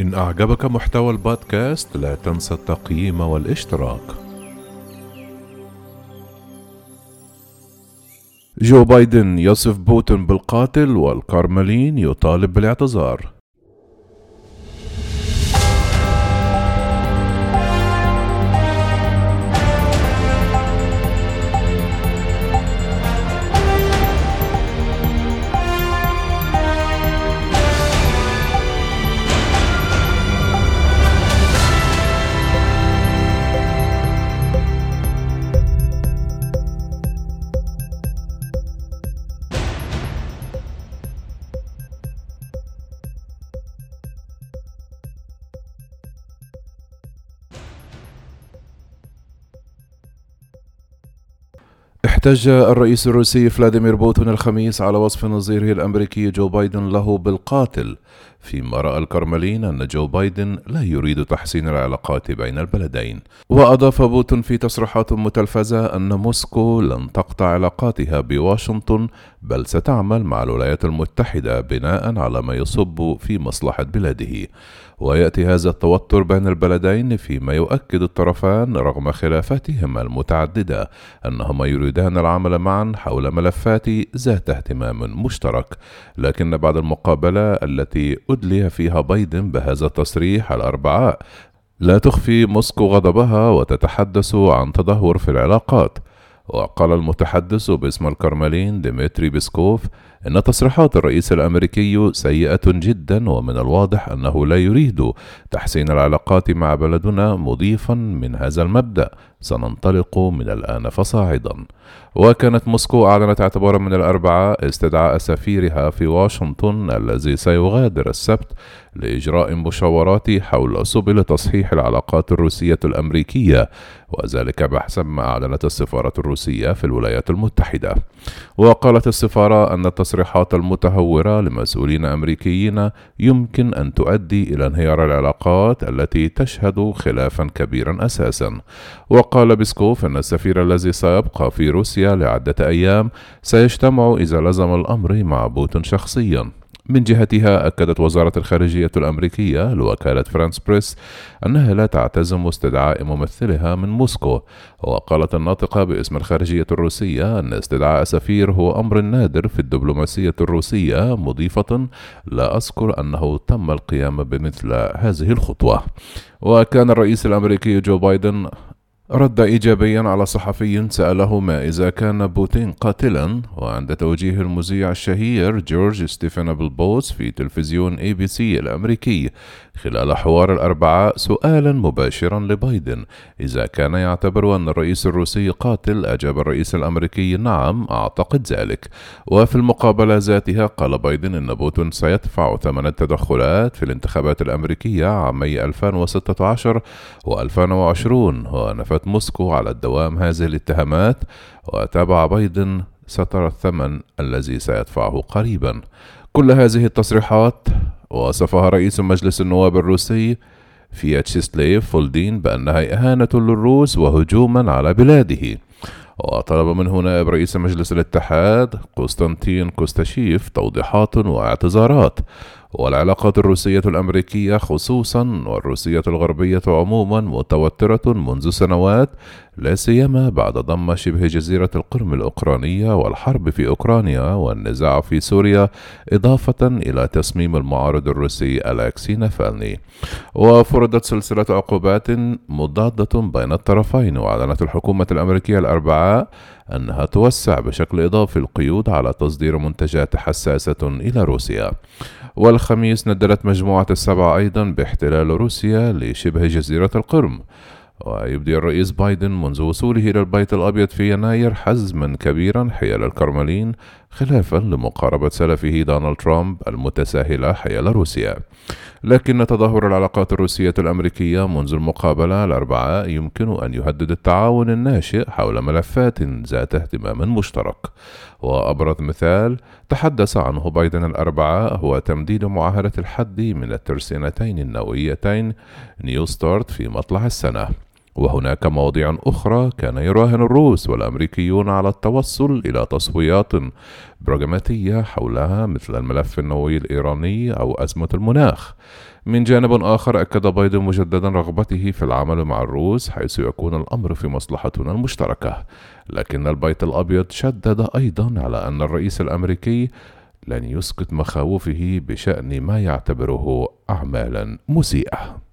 إن أعجبك محتوى البودكاست لا تنسى التقييم والاشتراك. جو بايدن يصف بوتين بالقاتل والكارملين يطالب بالاعتذار. احتج الرئيس الروسي فلاديمير بوتين الخميس على وصف نظيره الأمريكي جو بايدن له بالقاتل. فيما رأى الكرملين أن جو بايدن لا يريد تحسين العلاقات بين البلدين. وأضاف بوتين في تصريحات متلفزة أن موسكو لن تقطع علاقاتها بواشنطن بل ستعمل مع الولايات المتحدة بناء على ما يصب في مصلحة بلاده. ويأتي هذا التوتر بين البلدين فيما يؤكد الطرفان رغم خلافاتهما المتعددة أنهما يريدان العمل معا حول ملفات ذات اهتمام مشترك. لكن بعد المقابلة التي أدلي فيها بايدن بهذا التصريح الأربعاء. لا تخفي موسكو غضبها وتتحدث عن تدهور في العلاقات. وقال المتحدث باسم الكرملين ديمتري بيسكوف إن تصريحات الرئيس الأمريكي سيئة جدا ومن الواضح أنه لا يريد تحسين العلاقات مع بلدنا مضيفا من هذا المبدأ. سننطلق من الآن فصاعدا. وكانت موسكو أعلنت اعتبارا من الأربعاء استدعاء سفيرها في واشنطن الذي سيغادر السبت لإجراء مشاورات حول سبل تصحيح العلاقات الروسية الأمريكية وذلك بحسب ما أعلنت السفارة الروسية في الولايات المتحدة. وقالت السفارة أن التصريحات المتهورة لمسؤولين أمريكيين يمكن أن تؤدي إلى انهيار العلاقات التي تشهد خلافا كبيرا أساسا. وقال بيسكوف أن السفير الذي سيبقى في روسيا لعدة أيام سيجتمع إذا لزم الأمر مع بوتين شخصيا. من جهتها أكدت وزارة الخارجية الأمريكية لوكالة فرانس بريس أنها لا تعتزم استدعاء ممثلها من موسكو وقالت الناطقة باسم الخارجية الروسية أن استدعاء سفير هو أمر نادر في الدبلوماسية الروسية مضيفة لا أذكر أنه تم القيام بمثل هذه الخطوة. وكان الرئيس الأمريكي جو بايدن رد إيجابيا على صحفي سأله ما إذا كان بوتين قاتلا وعند توجيه المذيع الشهير جورج ستيفانوبولوس في تلفزيون إي بي سي الأمريكي خلال حوار الأربعاء سؤالا مباشرا لبايدن. إذا كان يعتبر أن الرئيس الروسي قاتل أجاب الرئيس الأمريكي نعم أعتقد ذلك. وفي المقابلة ذاتها قال بايدن أن بوتين سيدفع ثمن التدخلات في الانتخابات الأمريكية عامي 2016 و2020 ونفت موسكو على الدوام هذه الاتهامات وتابع بايدن سترى الثمن الذي سيدفعه قريبا. كل هذه التصريحات وصفها رئيس مجلس النواب الروسي فياتشيسليف فولدين بأنها إهانة للروس وهجوما على بلاده. وطلب منه نائب رئيس مجلس الاتحاد قسطنطين كوساتشيف توضيحات واعتذارات. والعلاقات الروسية الأمريكية خصوصا والروسية الغربية عموما متوترة منذ سنوات لا سيما بعد ضم شبه جزيرة القرم الأوكرانية والحرب في أوكرانيا والنزاع في سوريا إضافة إلى تصميم المعارض الروسي ألكسي نافالني. وفرضت سلسلة عقوبات مضادة بين الطرفين وأعلنت الحكومة الأمريكية الأربعاء أنها توسع بشكل إضافي القيود على تصدير منتجات حساسة إلى روسيا. والخميس نددت مجموعة السبعة أيضا باحتلال روسيا لشبه جزيرة القرم. ويبدي الرئيس بايدن منذ وصوله إلى البيت الأبيض في يناير حزما كبيرا حيال الكرملين خلافا لمقاربة سلفه دونالد ترامب المتساهلة حيال روسيا. لكن تدهور العلاقات الروسية الأمريكية منذ المقابلة الأربعاء يمكن أن يهدد التعاون الناشئ حول ملفات ذات اهتمام مشترك. وأبرز مثال تحدث عنه بايدن الأربعاء هو تمديد معاهدة الحد من الترسانتين النوويتين نيو ستارت في مطلع السنة. وهناك مواضيع أخرى كان يراهن الروس والأمريكيون على التوصل إلى تسويات براغماتية حولها مثل الملف النووي الإيراني أو أزمة المناخ. من جانب آخر أكد بايدن مجددا رغبته في العمل مع الروس حيث يكون الأمر في مصلحتنا المشتركة. لكن البيت الأبيض شدد أيضا على أن الرئيس الأمريكي لن يسقط مخاوفه بشأن ما يعتبره أعمالا مسيئة